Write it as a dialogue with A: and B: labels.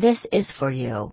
A: This is for you.